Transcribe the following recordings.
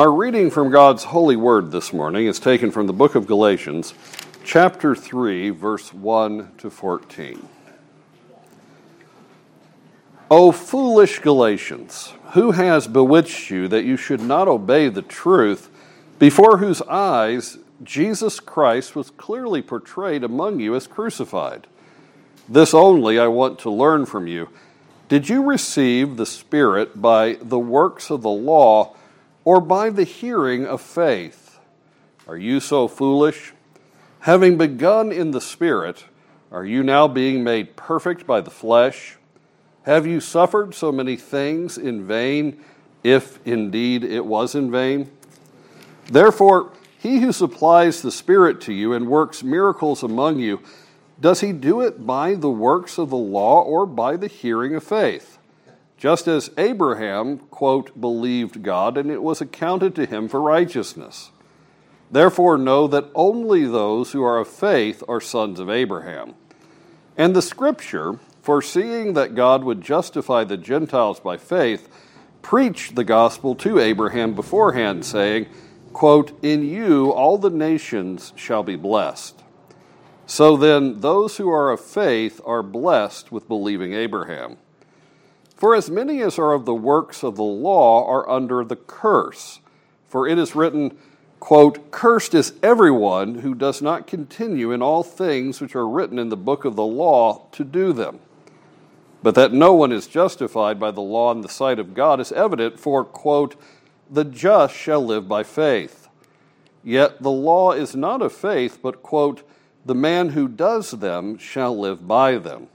Our reading from God's holy word this morning is taken from the book of Galatians, chapter 3, verse 1 to 14. O foolish Galatians, who has bewitched you that you should not obey the truth, before whose eyes Jesus Christ was clearly portrayed among you as crucified? This only I want to learn from you. Did you receive the Spirit by the works of the law? Or by the hearing of faith? Are you so foolish? Having begun in the Spirit, are you now being made perfect by the flesh? Have you suffered so many things in vain, if indeed it was in vain? Therefore, he who supplies the Spirit to you and works miracles among you, does he do it by the works of the law or by the hearing of faith? Just as Abraham, quote, believed God, and it was accounted to him for righteousness. Therefore, know that only those who are of faith are sons of Abraham. And the scripture, foreseeing that God would justify the Gentiles by faith, preached the gospel to Abraham beforehand, saying, quote, In you all the nations shall be blessed. So then, those who are of faith are blessed with believing Abraham. For as many as are of the works of the law are under the curse. For it is written, quote, Cursed is everyone who does not continue in all things which are written in the book of the law to do them. But that no one is justified by the law in the sight of God is evident, for, quote, The just shall live by faith. Yet the law is not of faith, but, quote, The man who does them shall live by them.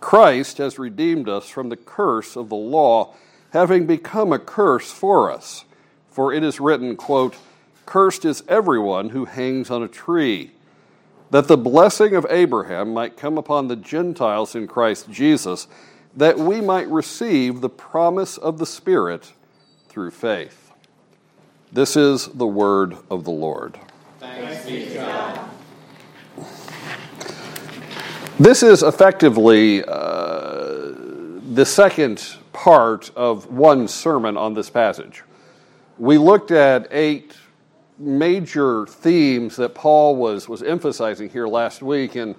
Christ has redeemed us from the curse of the law, having become a curse for us. For it is written, quote, Cursed is everyone who hangs on a tree, that the blessing of Abraham might come upon the Gentiles in Christ Jesus, that we might receive the promise of the Spirit through faith. This is the word of the Lord. Thanks be to God. This is effectively uh, the second part of one sermon on this passage. We looked at eight major themes that Paul was, was emphasizing here last week, and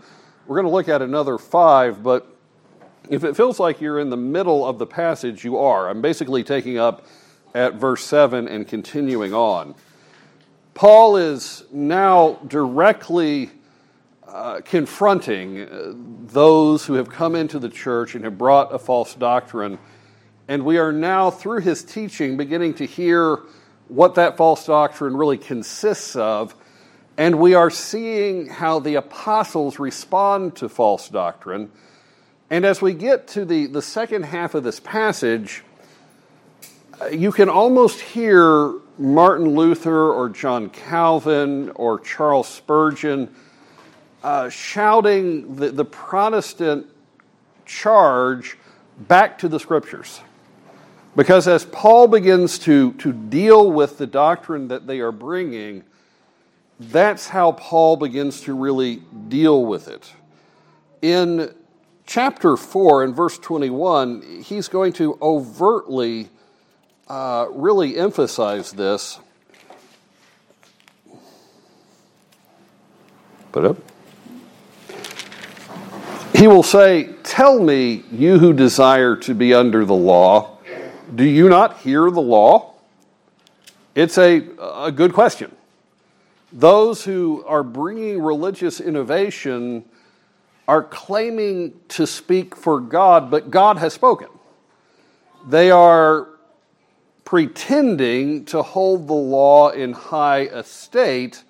we're going to look at another five, but if it feels like you're in the middle of the passage, you are. I'm basically taking up at verse 7 and continuing on. Paul is now directly uh, confronting uh, those who have come into the church and have brought a false doctrine. And we are now, through his teaching, beginning to hear what that false doctrine really consists of. And we are seeing how the apostles respond to false doctrine. And as we get to the, the second half of this passage, uh, you can almost hear Martin Luther or John Calvin or Charles Spurgeon uh, shouting the, the Protestant charge back to the scriptures. Because as Paul begins to, to deal with the doctrine that they are bringing, that's how Paul begins to really deal with it. In chapter 4, in verse 21, he's going to overtly uh, really emphasize this. Put up. He will say, Tell me, you who desire to be under the law, do you not hear the law? It's a, a good question. Those who are bringing religious innovation are claiming to speak for God, but God has spoken. They are pretending to hold the law in high estate,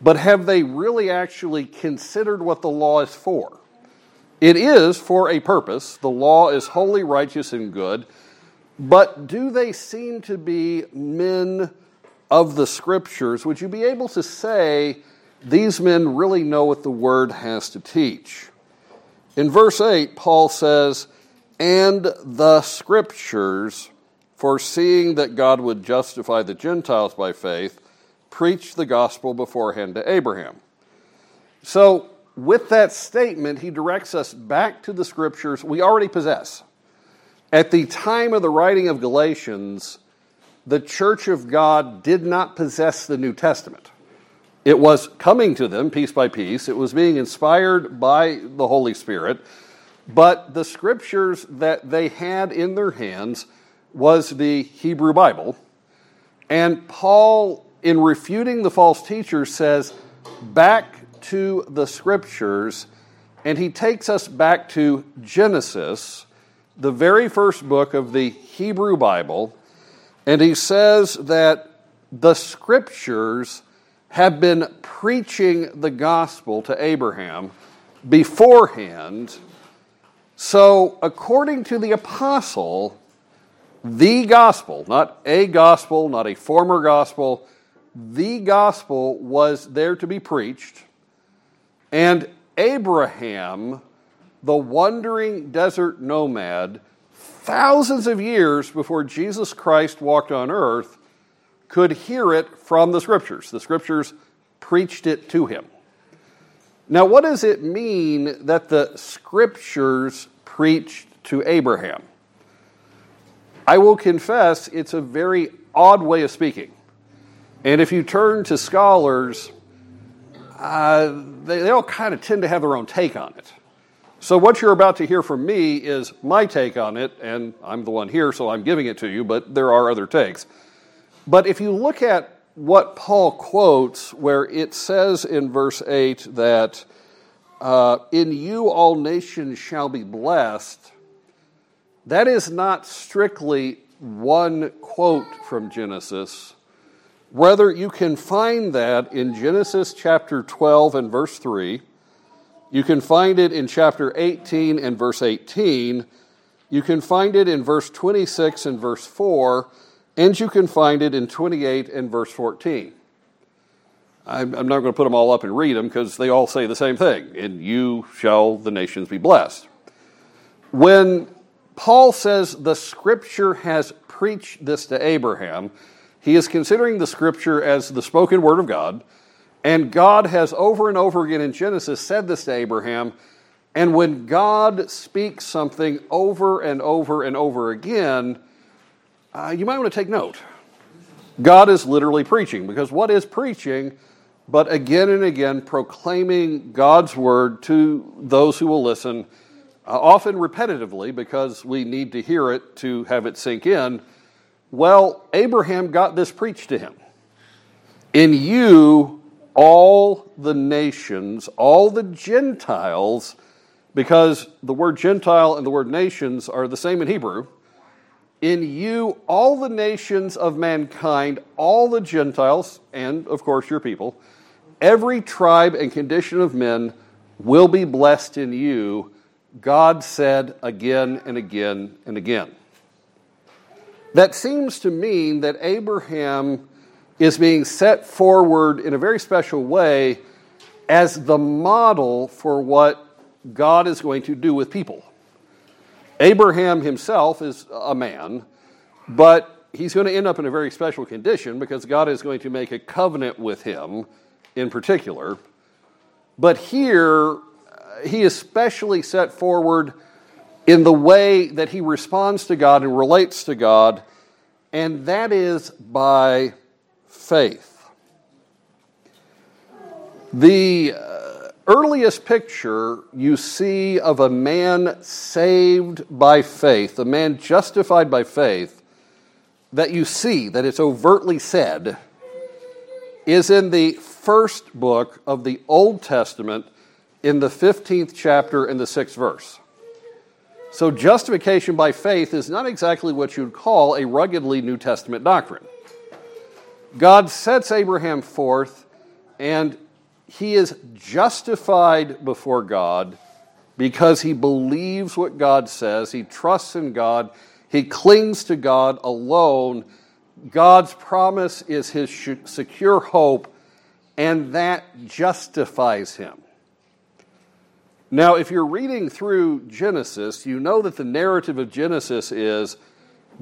but have they really actually considered what the law is for? It is for a purpose. The law is holy, righteous, and good. But do they seem to be men of the scriptures? Would you be able to say these men really know what the word has to teach? In verse 8, Paul says, And the scriptures, foreseeing that God would justify the Gentiles by faith, preached the gospel beforehand to Abraham. So, with that statement, he directs us back to the scriptures we already possess. At the time of the writing of Galatians, the church of God did not possess the New Testament. It was coming to them piece by piece, it was being inspired by the Holy Spirit, but the scriptures that they had in their hands was the Hebrew Bible. And Paul, in refuting the false teachers, says, back to the scriptures, and he takes us back to Genesis, the very first book of the Hebrew Bible, and he says that the scriptures have been preaching the gospel to Abraham beforehand. So, according to the apostle, the gospel, not a gospel, not a former gospel, the gospel was there to be preached. And Abraham, the wandering desert nomad, thousands of years before Jesus Christ walked on earth, could hear it from the scriptures. The scriptures preached it to him. Now, what does it mean that the scriptures preached to Abraham? I will confess it's a very odd way of speaking. And if you turn to scholars, uh, they, they all kind of tend to have their own take on it. So, what you're about to hear from me is my take on it, and I'm the one here, so I'm giving it to you, but there are other takes. But if you look at what Paul quotes, where it says in verse 8 that uh, in you all nations shall be blessed, that is not strictly one quote from Genesis. Rather, you can find that in Genesis chapter 12 and verse 3. You can find it in chapter 18 and verse 18. You can find it in verse 26 and verse 4 and you can find it in 28 and verse 14. I'm, not going to put them all up and read them because they all say the same thing. In you shall the nations be blessed. When Paul says the scripture has preached this to Abraham, he is considering the scripture as the spoken word of God. And God has over and over again in Genesis said this to Abraham. And when God speaks something over and over and over again, uh, you might want to take note. God is literally preaching, because what is preaching but again and again proclaiming God's word to those who will listen, uh, often repetitively, because we need to hear it to have it sink in? Well, Abraham got this preached to him. In you, all the nations, all the Gentiles, because the word Gentile and the word nations are the same in Hebrew in you, all the nations of mankind, all the Gentiles, and of course your people, every tribe and condition of men will be blessed in you, God said again and again and again. That seems to mean that Abraham is being set forward in a very special way as the model for what God is going to do with people. Abraham himself is a man, but he's going to end up in a very special condition because God is going to make a covenant with him in particular. But here, he is specially set forward in the way that he responds to God and relates to God, and that is by faith. The uh, earliest picture you see of a man saved by faith, a man justified by faith, that you see, that it's overtly said, is in the first book of the Old Testament, in the 15th chapter and the 6th verse. So, justification by faith is not exactly what you'd call a ruggedly New Testament doctrine. God sets Abraham forth, and he is justified before God because he believes what God says, he trusts in God, he clings to God alone. God's promise is his secure hope, and that justifies him. Now, if you're reading through Genesis, you know that the narrative of Genesis is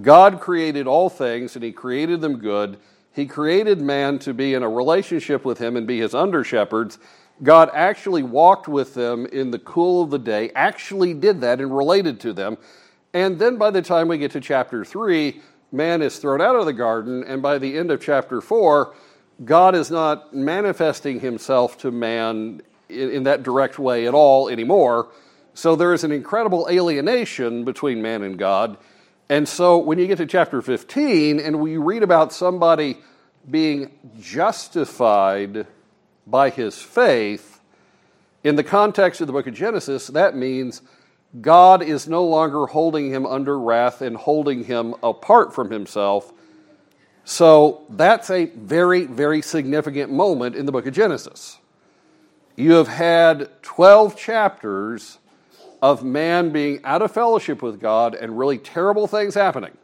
God created all things and he created them good he created man to be in a relationship with him and be his under shepherds. God actually walked with them in the cool of the day, actually did that and related to them. And then by the time we get to chapter 3, man is thrown out of the garden, and by the end of chapter 4, God is not manifesting himself to man in, that direct way at all anymore. So there is an incredible alienation between man and God. And so when you get to chapter 15 and we read about somebody being justified by his faith, in the context of the book of Genesis, that means God is no longer holding him under wrath and holding him apart from himself. So that's a very, very significant moment in the book of Genesis. You have had 12 chapters of man being out of fellowship with God and really terrible things happening.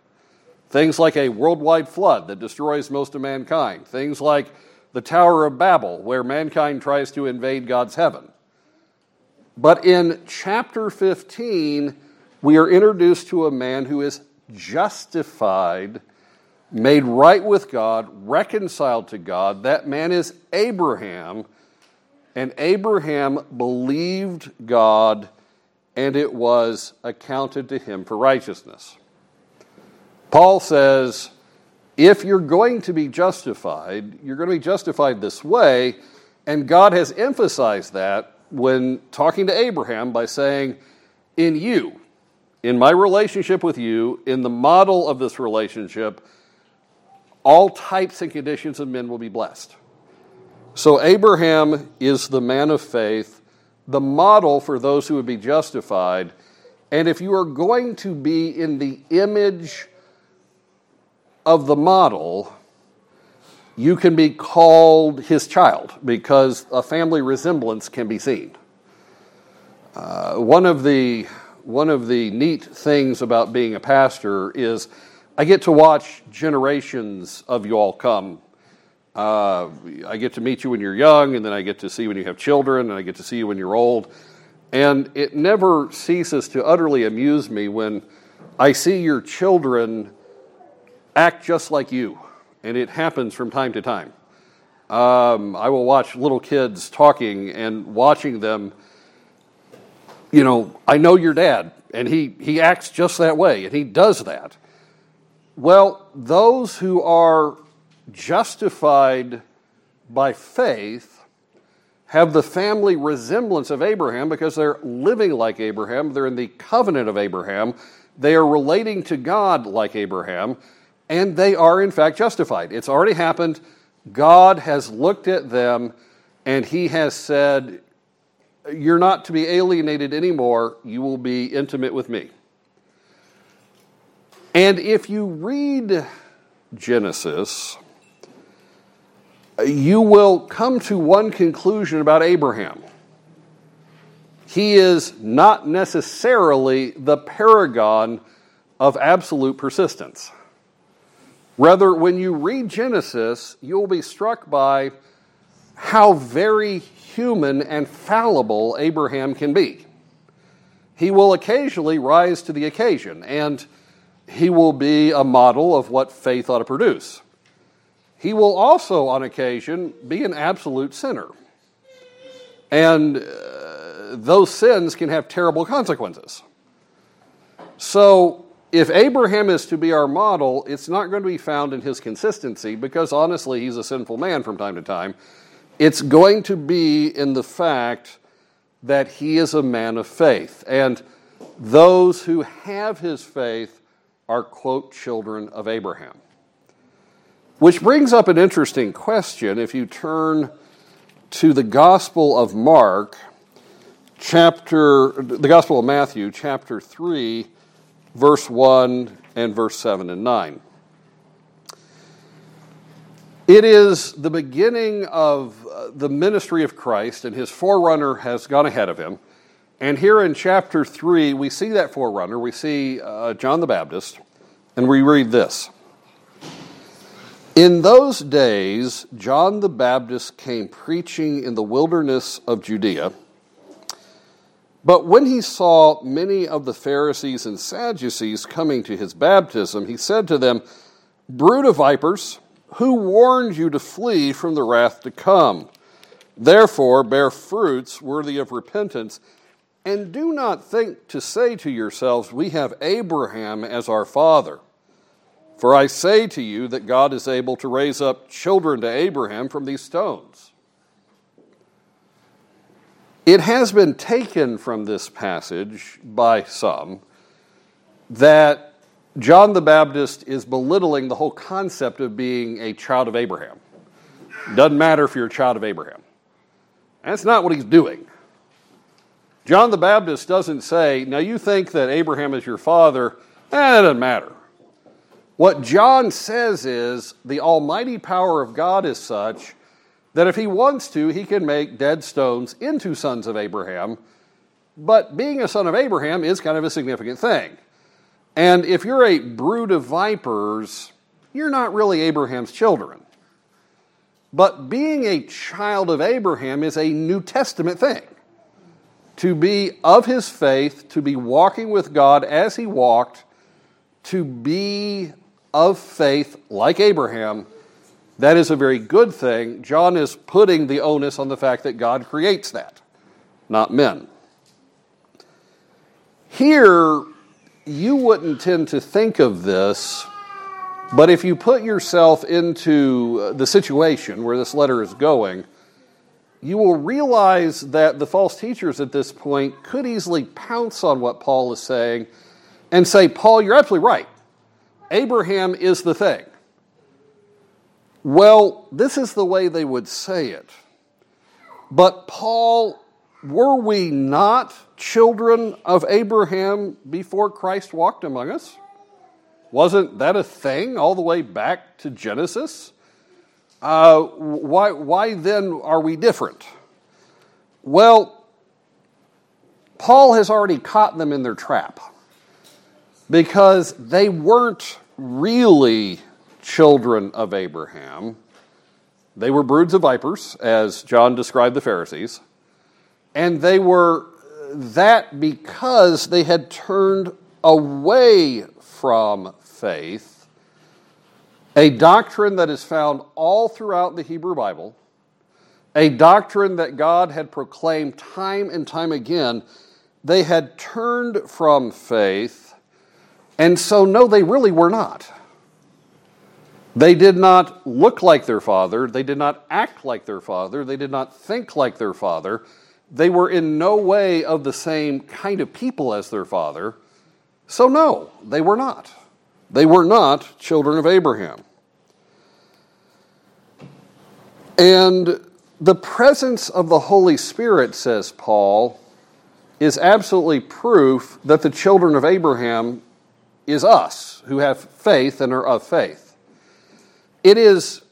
Things like a worldwide flood that destroys most of mankind. Things like the Tower of Babel, where mankind tries to invade God's heaven. But in chapter 15, we are introduced to a man who is justified, made right with God, reconciled to God. That man is Abraham. And Abraham believed God, and it was accounted to him for righteousness. Paul says, if you're going to be justified, you're going to be justified this way, and God has emphasized that when talking to Abraham by saying, In you, in my relationship with you, in the model of this relationship, all types and conditions of men will be blessed. So, Abraham is the man of faith, the model for those who would be justified. And if you are going to be in the image of the model, you can be called his child because a family resemblance can be seen. Uh, one of the one of the neat things about being a pastor is I get to watch generations of you all come. Uh, I get to meet you when you're young, and then I get to see when you have children, and I get to see you when you're old. And it never ceases to utterly amuse me when I see your children act just like you and it happens from time to time. Um, I will watch little kids talking and watching them. You know, I know your dad, and he, he acts just that way, and he does that. Well, those who are justified by faith have the family resemblance of Abraham because they're living like Abraham, they're in the covenant of Abraham, they are relating to God like Abraham, and they are in fact justified. It's already happened. God has looked at them and he has said, You're not to be alienated anymore. You will be intimate with me. And if you read Genesis, you will come to one conclusion about Abraham. He is not necessarily the paragon of absolute persistence. Rather, when you read Genesis, you'll be struck by how very human and fallible Abraham can be. He will occasionally rise to the occasion, and he will be a model of what faith ought to produce. He will also, on occasion, be an absolute sinner. And uh, those sins can have terrible consequences. So, if Abraham is to be our model, it's not going to be found in his consistency because honestly, he's a sinful man from time to time. It's going to be in the fact that he is a man of faith. And those who have his faith are, quote, children of Abraham. Which brings up an interesting question if you turn to the Gospel of Mark, chapter, the Gospel of Matthew, chapter 3 verse 1 and verse 7 and 9. It is the beginning of uh, the ministry of Christ, and his forerunner has gone ahead of him. And here in chapter 3, we see that forerunner. We see uh, John the Baptist, and we read this In those days, John the Baptist came preaching in the wilderness of Judea but when he saw many of the Pharisees and Sadducees coming to his baptism, he said to them, Brood of vipers, who warned you to flee from the wrath to come? Therefore, bear fruits worthy of repentance, and do not think to say to yourselves, We have Abraham as our father. For I say to you that God is able to raise up children to Abraham from these stones. It has been taken from this passage by some that John the Baptist is belittling the whole concept of being a child of Abraham. Doesn't matter if you're a child of Abraham. That's not what he's doing. John the Baptist doesn't say, Now you think that Abraham is your father. It doesn't matter. What John says is the almighty power of God is such that if he wants to, he can make dead stones into sons of Abraham. But being a son of Abraham is kind of a significant thing. And if you're a brood of vipers, you're not really Abraham's children. But being a child of Abraham is a New Testament thing. To be of his faith, to be walking with God as he walked, to be of faith like Abraham, that is a very good thing. John is putting the onus on the fact that God creates that, not men. Here, you wouldn't tend to think of this, but if you put yourself into uh, the situation where this letter is going, you will realize that the false teachers at this point could easily pounce on what Paul is saying and say, Paul, you're absolutely right. Abraham is the thing. Well, this is the way they would say it. But, Paul, were we not children of Abraham before Christ walked among us? Wasn't that a thing all the way back to Genesis? Uh, why, why then are we different? Well, Paul has already caught them in their trap because they weren't really children of Abraham. They were broods of vipers, as John described the Pharisees. And they were that because they had turned away from faith, a doctrine that is found all throughout the Hebrew Bible, a doctrine that God had proclaimed time and time again. They had turned from faith, and so, no, they really were not. They did not look like their father. They did not act like their father. They did not think like their father. They were in no way of the same kind of people as their father. So, no, they were not. They were not children of Abraham. And the presence of the Holy Spirit, says Paul, is absolutely proof that the children of Abraham is us who have faith and are of faith. It is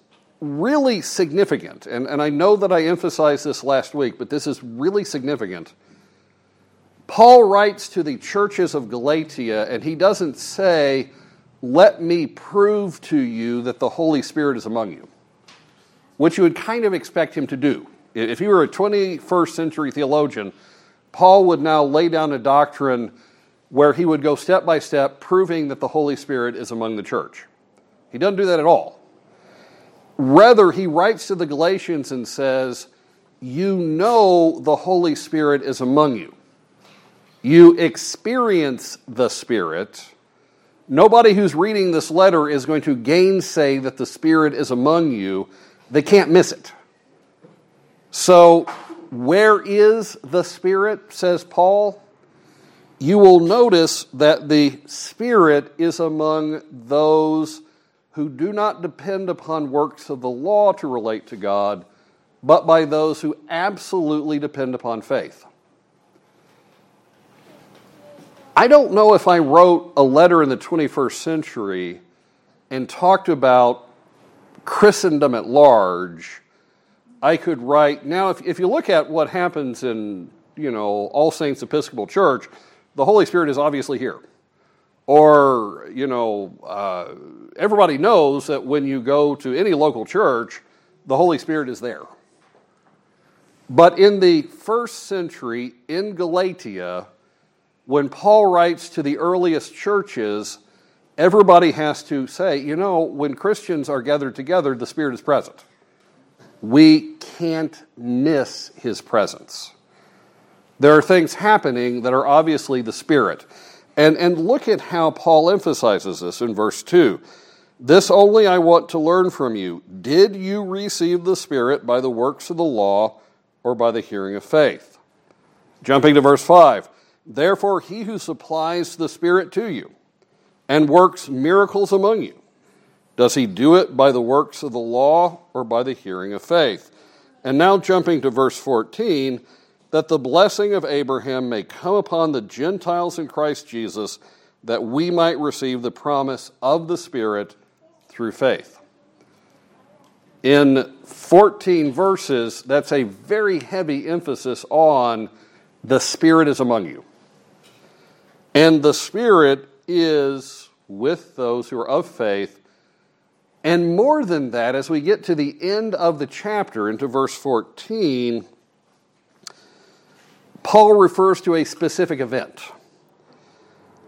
really significant, and, and I know that I emphasized this last week, but this is really significant. Paul writes to the churches of Galatia, and he doesn't say, Let me prove to you that the Holy Spirit is among you, which you would kind of expect him to do. If he were a 21st century theologian, Paul would now lay down a doctrine where he would go step by step proving that the Holy Spirit is among the church. He doesn't do that at all. Rather, he writes to the Galatians and says, You know the Holy Spirit is among you. You experience the Spirit. Nobody who's reading this letter is going to gainsay that the Spirit is among you. They can't miss it. So, where is the Spirit, says Paul? You will notice that the Spirit is among those who do not depend upon works of the law to relate to God, but by those who absolutely depend upon faith. I don't know if I wrote a letter in the 21st century and talked about Christendom at large. I could write now. If, if you look at what happens in you know All Saints Episcopal Church, the Holy Spirit is obviously here. Or, you know, uh, everybody knows that when you go to any local church, the Holy Spirit is there. But in the first century in Galatia, when Paul writes to the earliest churches, everybody has to say, you know, when Christians are gathered together, the Spirit is present. We can't miss his presence. There are things happening that are obviously the Spirit. And, and look at how Paul emphasizes this in verse 2. This only I want to learn from you. Did you receive the Spirit by the works of the law or by the hearing of faith? Jumping to verse 5. Therefore, he who supplies the Spirit to you and works miracles among you, does he do it by the works of the law or by the hearing of faith? And now, jumping to verse 14, that the blessing of Abraham may come upon the Gentiles in Christ Jesus, that we might receive the promise of the Spirit through faith. In 14 verses, that's a very heavy emphasis on the Spirit is among you. And the Spirit is with those who are of faith. And more than that, as we get to the end of the chapter, into verse 14, Paul refers to a specific event.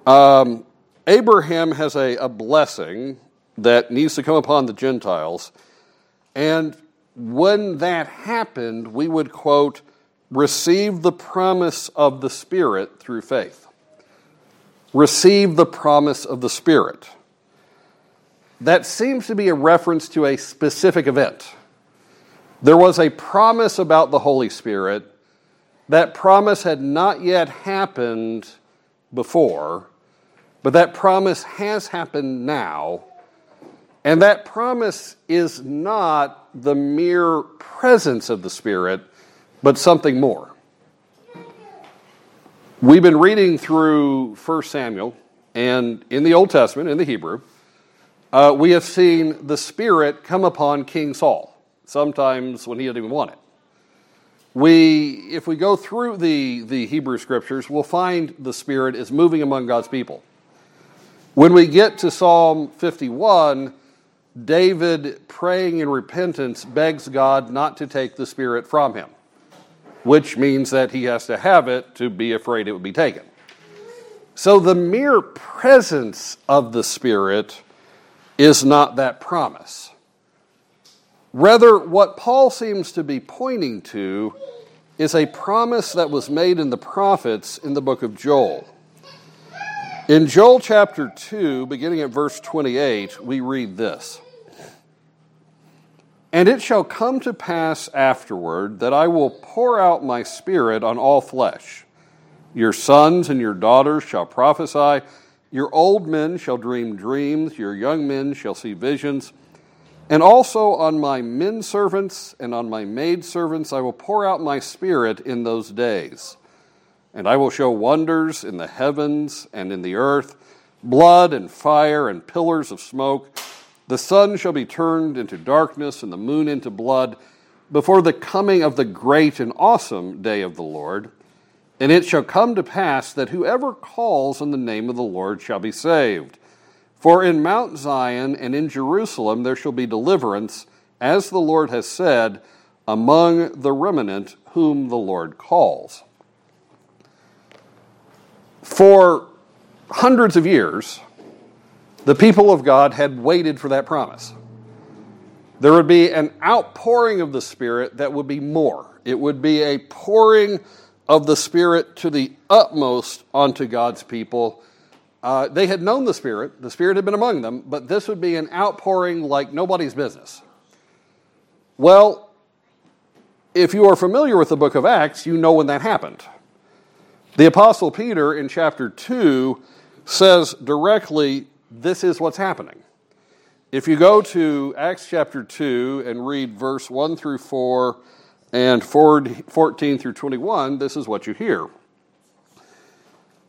Um, Abraham has a, a blessing that needs to come upon the Gentiles. And when that happened, we would quote, receive the promise of the Spirit through faith. Receive the promise of the Spirit. That seems to be a reference to a specific event. There was a promise about the Holy Spirit. That promise had not yet happened before, but that promise has happened now and that promise is not the mere presence of the Spirit, but something more. We've been reading through 1 Samuel, and in the Old Testament, in the Hebrew, uh, we have seen the Spirit come upon King Saul, sometimes when he didn't even want it. We, if we go through the, the Hebrew scriptures, we'll find the Spirit is moving among God's people. When we get to Psalm 51, David, praying in repentance, begs God not to take the Spirit from him, which means that he has to have it to be afraid it would be taken. So the mere presence of the Spirit is not that promise. Rather, what Paul seems to be pointing to is a promise that was made in the prophets in the book of Joel. In Joel chapter 2, beginning at verse 28, we read this. And it shall come to pass afterward that I will pour out my spirit on all flesh. Your sons and your daughters shall prophesy, your old men shall dream dreams, your young men shall see visions. And also on my men servants and on my maid servants I will pour out my spirit in those days. And I will show wonders in the heavens and in the earth, blood and fire and pillars of smoke. The sun shall be turned into darkness and the moon into blood before the coming of the great and awesome day of the Lord. And it shall come to pass that whoever calls on the name of the Lord shall be saved. For in Mount Zion and in Jerusalem there shall be deliverance, as the Lord has said, among the remnant whom the Lord calls. For hundreds of years, the people of God had waited for that promise. There would be an outpouring of the Spirit that would be more. It would be a pouring of the Spirit to the utmost onto God's people. Uh, they had known the Spirit, the Spirit had been among them, but this would be an outpouring like nobody's business. Well, if you are familiar with the book of Acts, you know when that happened. The Apostle Peter in chapter 2 says directly this is what's happening. If you go to Acts chapter 2 and read verse 1 through 4 and 14 through 21, this is what you hear.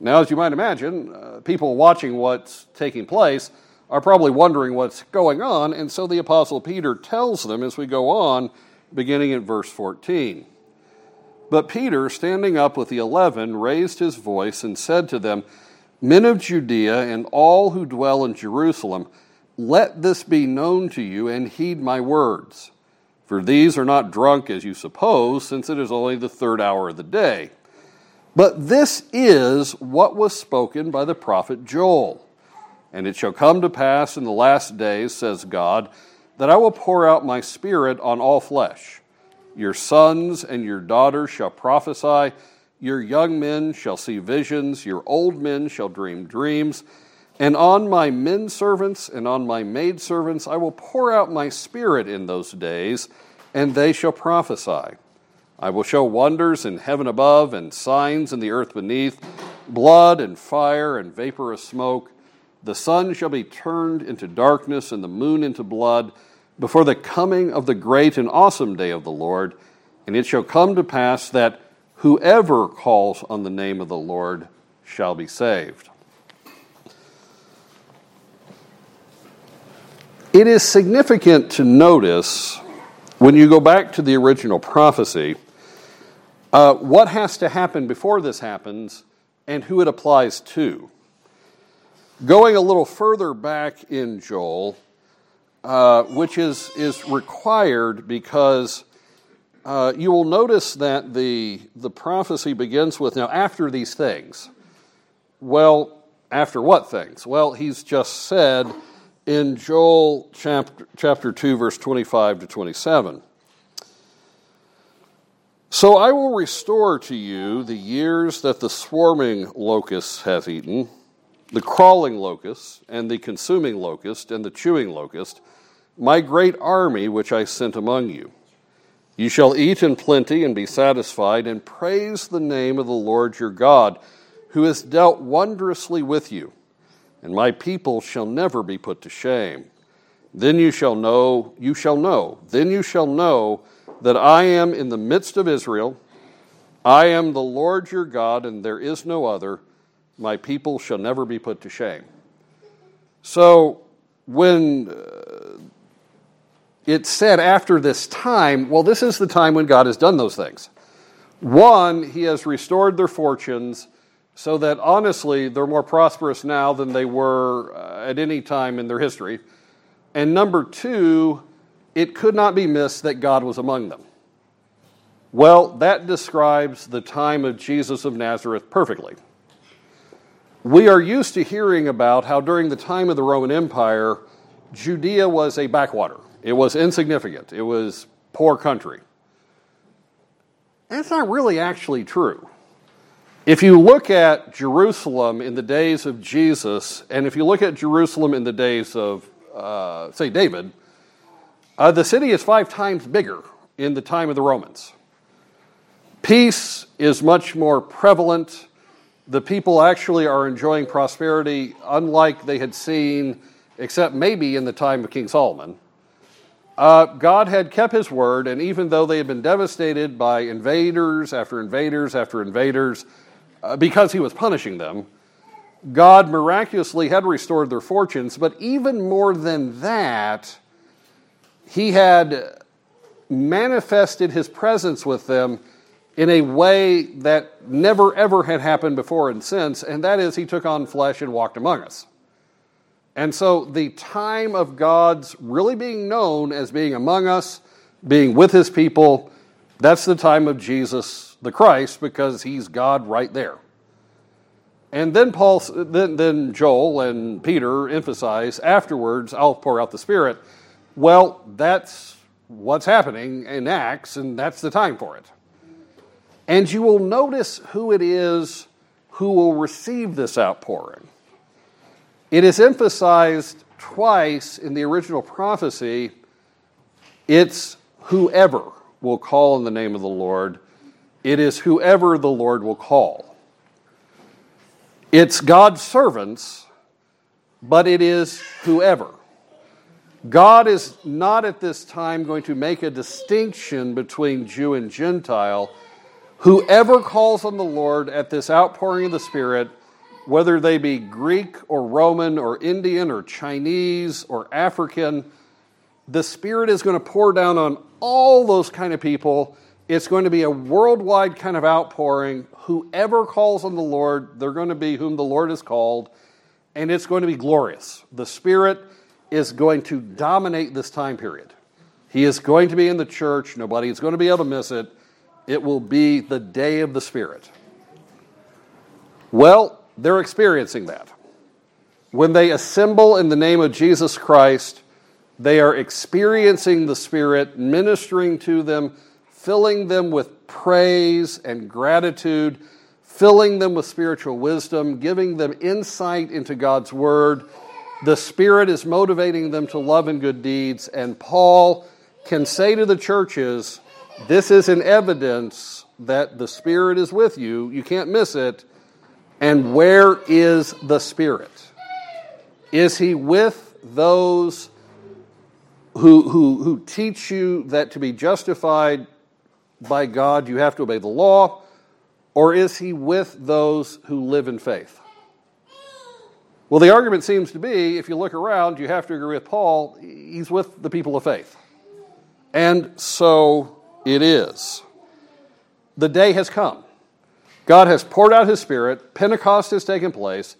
Now, as you might imagine, uh, people watching what's taking place are probably wondering what's going on, and so the Apostle Peter tells them as we go on, beginning in verse 14. But Peter, standing up with the eleven, raised his voice and said to them, Men of Judea and all who dwell in Jerusalem, let this be known to you and heed my words. For these are not drunk as you suppose, since it is only the third hour of the day. But this is what was spoken by the prophet Joel. And it shall come to pass in the last days, says God, that I will pour out my spirit on all flesh. Your sons and your daughters shall prophesy, your young men shall see visions, your old men shall dream dreams. And on my men servants and on my maid servants I will pour out my spirit in those days, and they shall prophesy. I will show wonders in heaven above and signs in the earth beneath blood and fire and vaporous smoke. The sun shall be turned into darkness and the moon into blood before the coming of the great and awesome day of the Lord. And it shall come to pass that whoever calls on the name of the Lord shall be saved. It is significant to notice when you go back to the original prophecy uh, what has to happen before this happens and who it applies to. Going a little further back in Joel, uh, which is, is required because uh, you will notice that the, the prophecy begins with now, after these things. Well, after what things? Well, he's just said in Joel chapter, chapter 2, verse 25 to 27. So I will restore to you the years that the swarming locust hath eaten, the crawling locust, and the consuming locust, and the chewing locust, my great army which I sent among you. You shall eat in plenty and be satisfied, and praise the name of the Lord your God, who has dealt wondrously with you, and my people shall never be put to shame. Then you shall know, you shall know, then you shall know that I am in the midst of Israel. I am the Lord your God, and there is no other. My people shall never be put to shame. So, when uh, it's said after this time, well, this is the time when God has done those things. One, He has restored their fortunes so that honestly, they're more prosperous now than they were uh, at any time in their history. And number two, it could not be missed that God was among them. Well, that describes the time of Jesus of Nazareth perfectly. We are used to hearing about how during the time of the Roman Empire, Judea was a backwater. It was insignificant. It was poor country. That's not really actually true. If you look at Jerusalem in the days of Jesus, and if you look at Jerusalem in the days of, uh, say, David, uh, the city is five times bigger in the time of the Romans. Peace is much more prevalent. The people actually are enjoying prosperity unlike they had seen, except maybe in the time of King Solomon. Uh, God had kept his word, and even though they had been devastated by invaders after invaders after invaders, uh, because he was punishing them, God miraculously had restored their fortunes. But even more than that, he had manifested his presence with them in a way that never ever had happened before and since, and that is he took on flesh and walked among us. And so the time of God's really being known as being among us, being with his people, that's the time of Jesus the Christ because he's God right there. And then Paul, then, then Joel and Peter emphasize afterwards, I'll pour out the Spirit. Well, that's what's happening in Acts, and that's the time for it. And you will notice who it is who will receive this outpouring. It is emphasized twice in the original prophecy. It's whoever will call in the name of the Lord. It is whoever the Lord will call. It's God's servants, but it is whoever. God is not at this time going to make a distinction between Jew and Gentile. Whoever calls on the Lord at this outpouring of the Spirit, whether they be Greek or Roman or Indian or Chinese or African, the Spirit is going to pour down on all those kind of people. It's going to be a worldwide kind of outpouring. Whoever calls on the Lord, they're going to be whom the Lord has called, and it's going to be glorious. The Spirit is going to dominate this time period. He is going to be in the church. Nobody is going to be able to miss it. It will be the day of the Spirit. Well, they're experiencing that. When they assemble in the name of Jesus Christ, they are experiencing the Spirit, ministering to them, filling them with praise and gratitude, filling them with spiritual wisdom, giving them insight into God's Word. The Spirit is motivating them to love and good deeds, and Paul can say to the churches, This is an evidence that the Spirit is with you. You can't miss it. And where is the Spirit? Is he with those who, who, who teach you that to be justified by God you have to obey the law? Or is he with those who live in faith? Well, the argument seems to be if you look around, you have to agree with Paul, he's with the people of faith. And so it is. The day has come. God has poured out his Spirit, Pentecost has taken place.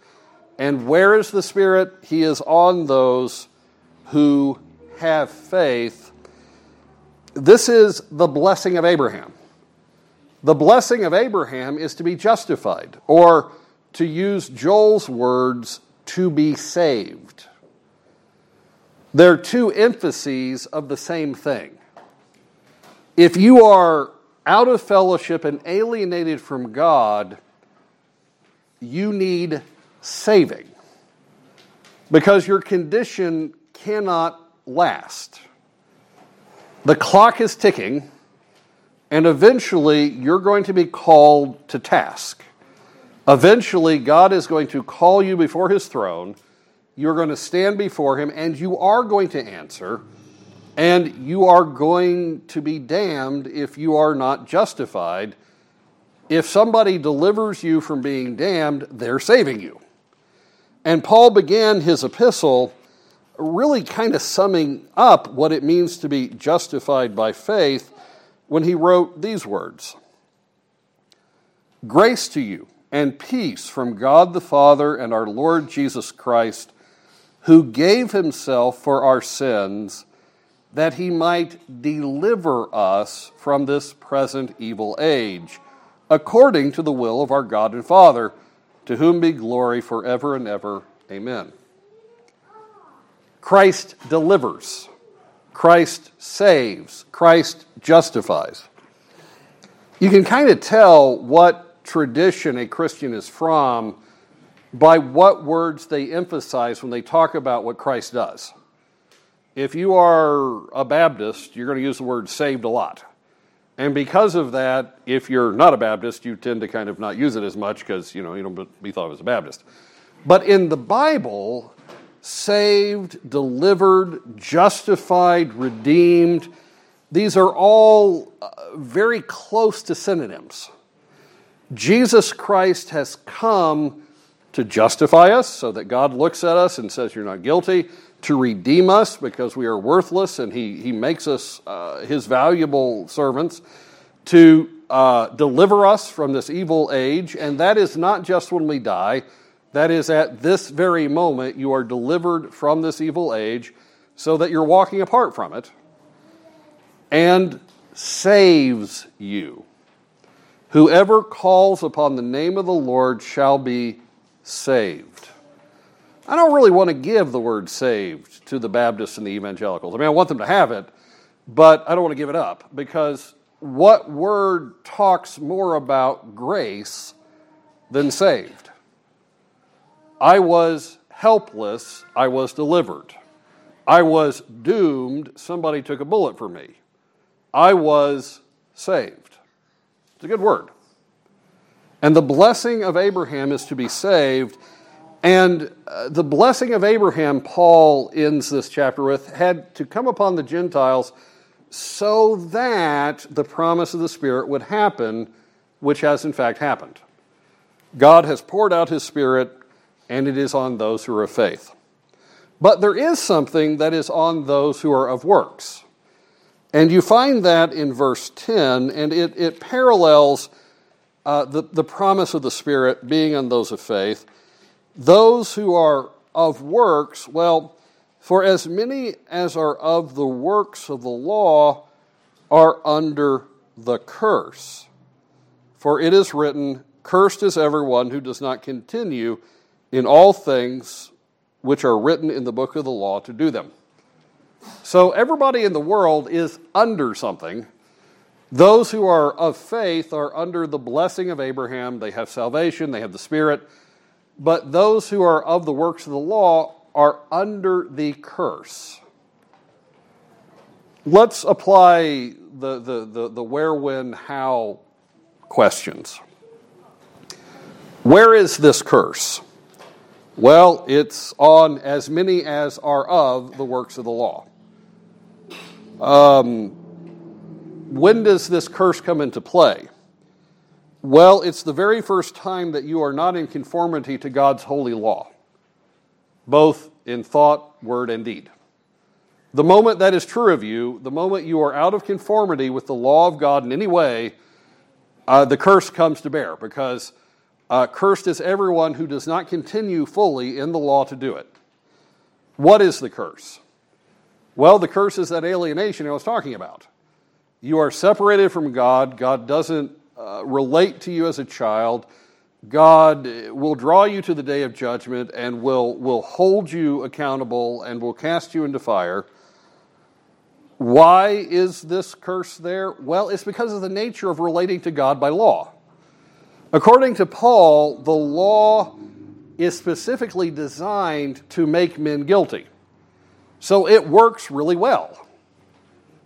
And where is the Spirit? He is on those who have faith. This is the blessing of Abraham. The blessing of Abraham is to be justified, or to use Joel's words, to be saved. They're two emphases of the same thing. If you are out of fellowship and alienated from God, you need saving because your condition cannot last. The clock is ticking, and eventually you're going to be called to task. Eventually, God is going to call you before his throne. You're going to stand before him, and you are going to answer, and you are going to be damned if you are not justified. If somebody delivers you from being damned, they're saving you. And Paul began his epistle really kind of summing up what it means to be justified by faith when he wrote these words Grace to you and peace from God the Father and our Lord Jesus Christ, who gave himself for our sins that he might deliver us from this present evil age, according to the will of our God and Father to whom be glory forever and ever. Amen. Christ delivers, Christ saves, Christ justifies. You can kind of tell what tradition a Christian is from by what words they emphasize when they talk about what Christ does. If you are a Baptist, you're going to use the word saved a lot. And because of that, if you're not a Baptist, you tend to kind of not use it as much because, you know, you don't be thought of as a Baptist. But in the Bible, saved, delivered, justified, redeemed, these are all uh, very close to synonyms. Jesus Christ has come to justify us so that God looks at us and says, You're not guilty to redeem us because we are worthless and he, he makes us uh, his valuable servants, to uh, deliver us from this evil age. And that is not just when we die, that is at this very moment you are delivered from this evil age so that you're walking apart from it and saves you. Whoever calls upon the name of the Lord shall be saved. I don't really want to give the word saved to the Baptists and the evangelicals. I mean, I want them to have it, but I don't want to give it up because what word talks more about grace than saved? I was helpless, I was delivered. I was doomed, somebody took a bullet for me. I was saved. It's a good word. And the blessing of Abraham is to be saved and uh, the blessing of Abraham, Paul ends this chapter with, had to come upon the Gentiles so that the promise of the Spirit would happen, which has in fact happened. God has poured out his Spirit, and it is on those who are of faith. But there is something that is on those who are of works. And you find that in verse 10, and it, it parallels uh, the, the promise of the Spirit being on those of faith. Those who are of works, well, For as many as are of the works of the law are under the curse. For it is written, Cursed is everyone who does not continue in all things which are written in the book of the law to do them. So everybody in the world is under something. Those who are of faith are under the blessing of Abraham. They have salvation, they have the Spirit. But those who are of the works of the law are under the curse. Let's apply the, the, the, the where, when, how questions. Where is this curse? Well, it's on as many as are of the works of the law. Um, when does this curse come into play? Well, it's the very first time that you are not in conformity to God's holy law, both in thought, word, and deed. The moment that is true of you, the moment you are out of conformity with the law of God in any way, uh, the curse comes to bear because uh, cursed is everyone who does not continue fully in the law to do it. What is the curse? Well, the curse is that alienation I was talking about. You are separated from God. God doesn't uh, relate to you as a child. God will draw you to the day of judgment and will, will hold you accountable and will cast you into fire. Why is this curse there? Well, it's because of the nature of relating to God by law. According to Paul, the law is specifically designed to make men guilty. So it works really well.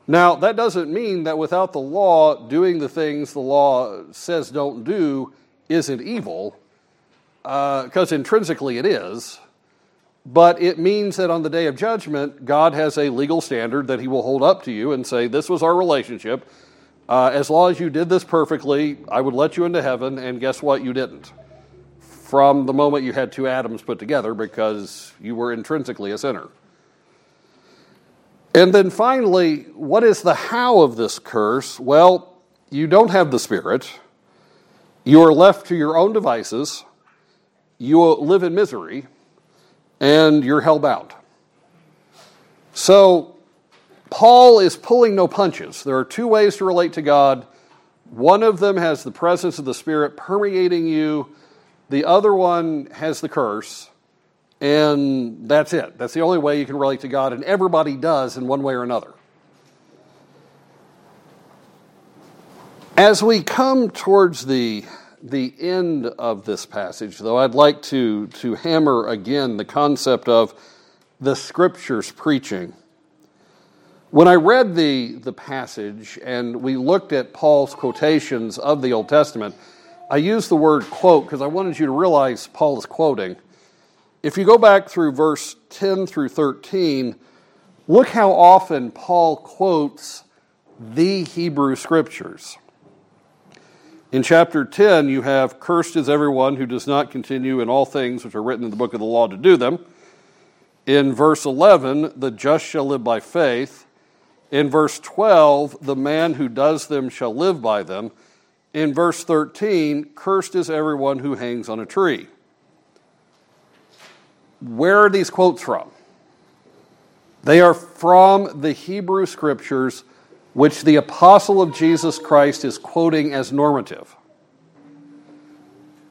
Now, that doesn't mean that without the law, doing the things the law says don't do isn't evil, because uh, intrinsically it is. But it means that on the day of judgment, God has a legal standard that He will hold up to you and say, This was our relationship. Uh, as long as you did this perfectly, I would let you into heaven, and guess what? You didn't. From the moment you had two atoms put together because you were intrinsically a sinner. And then finally, what is the how of this curse? Well, you don't have the Spirit. You are left to your own devices. You live in misery, and you're hell bound. So, Paul is pulling no punches. There are two ways to relate to God. One of them has the presence of the Spirit permeating you, the other one has the curse, and that's it. That's the only way you can relate to God, and everybody does in one way or another. As we come towards the, the end of this passage, though, I'd like to, to hammer again the concept of the Scriptures preaching. When I read the, the passage and we looked at Paul's quotations of the Old Testament, I used the word quote because I wanted you to realize Paul is quoting. If you go back through verse 10 through 13, look how often Paul quotes the Hebrew Scriptures. In chapter 10, you have, Cursed is everyone who does not continue in all things which are written in the book of the law to do them. In verse 11, the just shall live by faith. In verse 12, the man who does them shall live by them. In verse 13, cursed is everyone who hangs on a tree. Where are these quotes from? They are from the Hebrew scriptures, which the apostle of Jesus Christ is quoting as normative.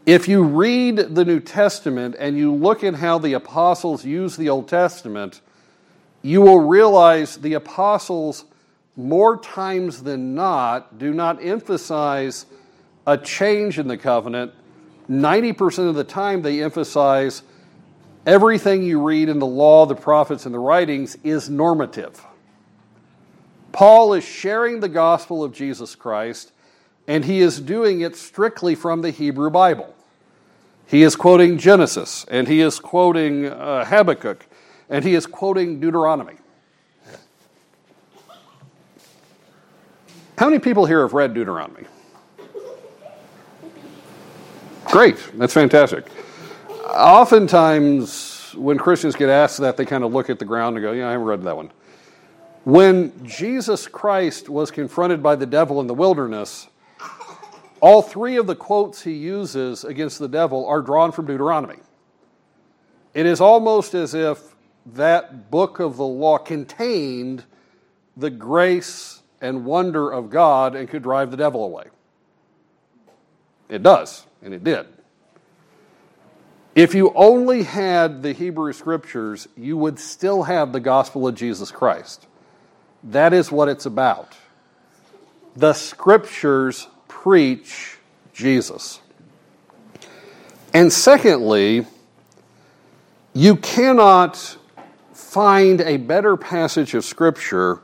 If you read the New Testament and you look at how the apostles use the Old Testament, you will realize the apostles, more times than not, do not emphasize a change in the covenant. 90% of the time, they emphasize everything you read in the law, the prophets, and the writings is normative. Paul is sharing the gospel of Jesus Christ, and he is doing it strictly from the Hebrew Bible. He is quoting Genesis, and he is quoting uh, Habakkuk, and he is quoting Deuteronomy. How many people here have read Deuteronomy? Great, that's fantastic. Oftentimes, when Christians get asked that, they kind of look at the ground and go, Yeah, I haven't read that one. When Jesus Christ was confronted by the devil in the wilderness, all three of the quotes he uses against the devil are drawn from Deuteronomy. It is almost as if that book of the law contained the grace and wonder of God and could drive the devil away. It does, and it did. If you only had the Hebrew Scriptures, you would still have the gospel of Jesus Christ. That is what it's about. The Scriptures preach Jesus. And secondly, you cannot find a better passage of Scripture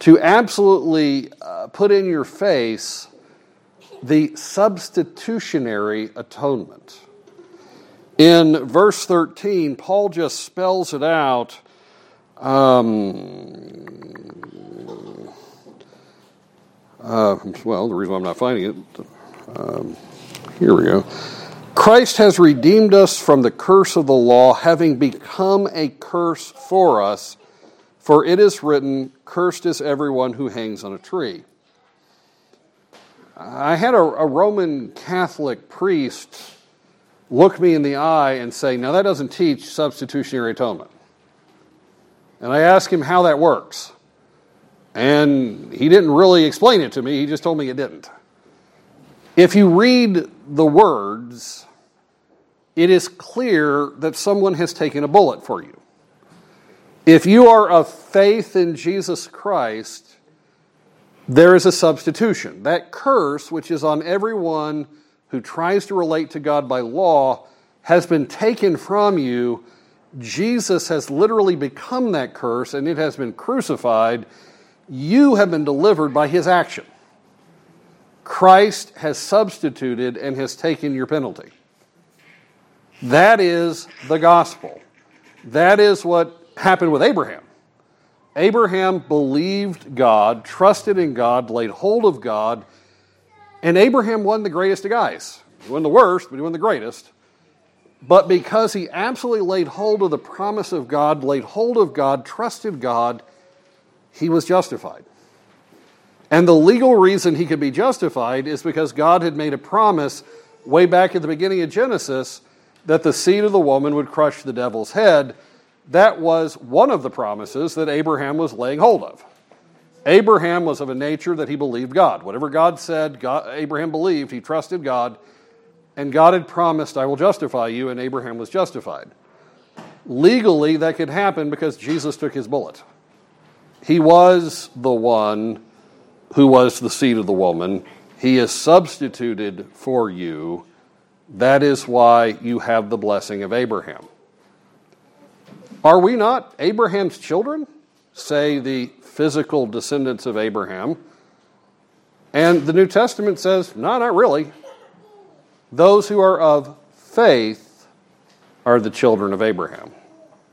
to absolutely uh, put in your face the substitutionary atonement. In verse 13, Paul just spells it out. Um, uh, well, the reason I'm not finding it, um, here we go. Christ has redeemed us from the curse of the law, having become a curse for us. For it is written, Cursed is everyone who hangs on a tree. I had a, a Roman Catholic priest look me in the eye and say, Now that doesn't teach substitutionary atonement. And I asked him how that works. And he didn't really explain it to me, he just told me it didn't. If you read the words, it is clear that someone has taken a bullet for you. If you are of faith in Jesus Christ, there is a substitution. That curse, which is on everyone who tries to relate to God by law, has been taken from you. Jesus has literally become that curse and it has been crucified. You have been delivered by his action. Christ has substituted and has taken your penalty. That is the gospel. That is what happened with Abraham. Abraham believed God, trusted in God, laid hold of God, and Abraham won the greatest of guys. He won the worst, but he won the greatest. But because he absolutely laid hold of the promise of God, laid hold of God, trusted God, he was justified. And the legal reason he could be justified is because God had made a promise way back at the beginning of Genesis that the seed of the woman would crush the devil's head. That was one of the promises that Abraham was laying hold of. Abraham was of a nature that he believed God. Whatever God said, God, Abraham believed, he trusted God, and God had promised, I will justify you, and Abraham was justified. Legally, that could happen because Jesus took his bullet. He was the one who was the seed of the woman. He is substituted for you. That is why you have the blessing of Abraham. Are we not Abraham's children? Say the physical descendants of Abraham. And the New Testament says, no, not really. Those who are of faith are the children of Abraham.